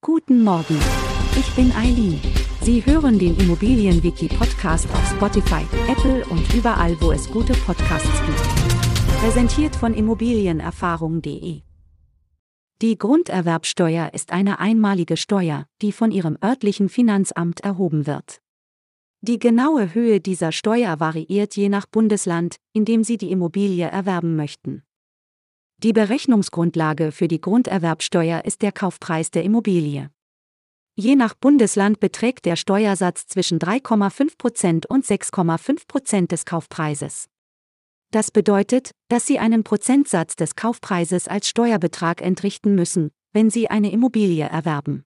Guten Morgen. Ich bin Eileen. Sie hören den Immobilienwiki Podcast auf Spotify, Apple und überall, wo es gute Podcasts gibt. Präsentiert von immobilienerfahrung.de. Die Grunderwerbsteuer ist eine einmalige Steuer, die von Ihrem örtlichen Finanzamt erhoben wird. Die genaue Höhe dieser Steuer variiert je nach Bundesland, in dem Sie die Immobilie erwerben möchten. Die Berechnungsgrundlage für die Grunderwerbsteuer ist der Kaufpreis der Immobilie. Je nach Bundesland beträgt der Steuersatz zwischen 3,5% und 6,5% des Kaufpreises. Das bedeutet, dass Sie einen Prozentsatz des Kaufpreises als Steuerbetrag entrichten müssen, wenn Sie eine Immobilie erwerben.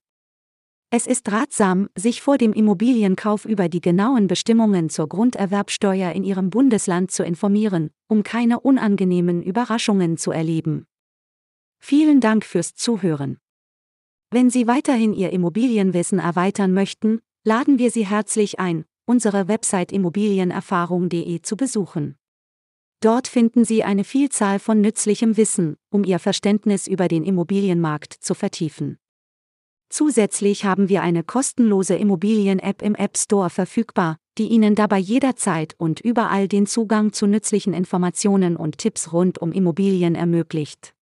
Es ist ratsam, sich vor dem Immobilienkauf über die genauen Bestimmungen zur Grunderwerbsteuer in Ihrem Bundesland zu informieren, um keine unangenehmen Überraschungen zu erleben. Vielen Dank fürs Zuhören. Wenn Sie weiterhin Ihr Immobilienwissen erweitern möchten, laden wir Sie herzlich ein, unsere Website immobilienerfahrung.de zu besuchen. Dort finden Sie eine Vielzahl von nützlichem Wissen, um Ihr Verständnis über den Immobilienmarkt zu vertiefen. Zusätzlich haben wir eine kostenlose Immobilien-App im App Store verfügbar, die Ihnen dabei jederzeit und überall den Zugang zu nützlichen Informationen und Tipps rund um Immobilien ermöglicht.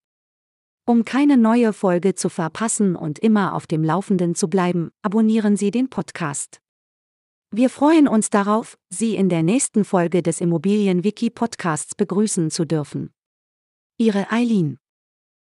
Um keine neue Folge zu verpassen und immer auf dem Laufenden zu bleiben, abonnieren Sie den Podcast. Wir freuen uns darauf, Sie in der nächsten Folge des Immobilien-Wiki Podcasts begrüßen zu dürfen. Ihre Eileen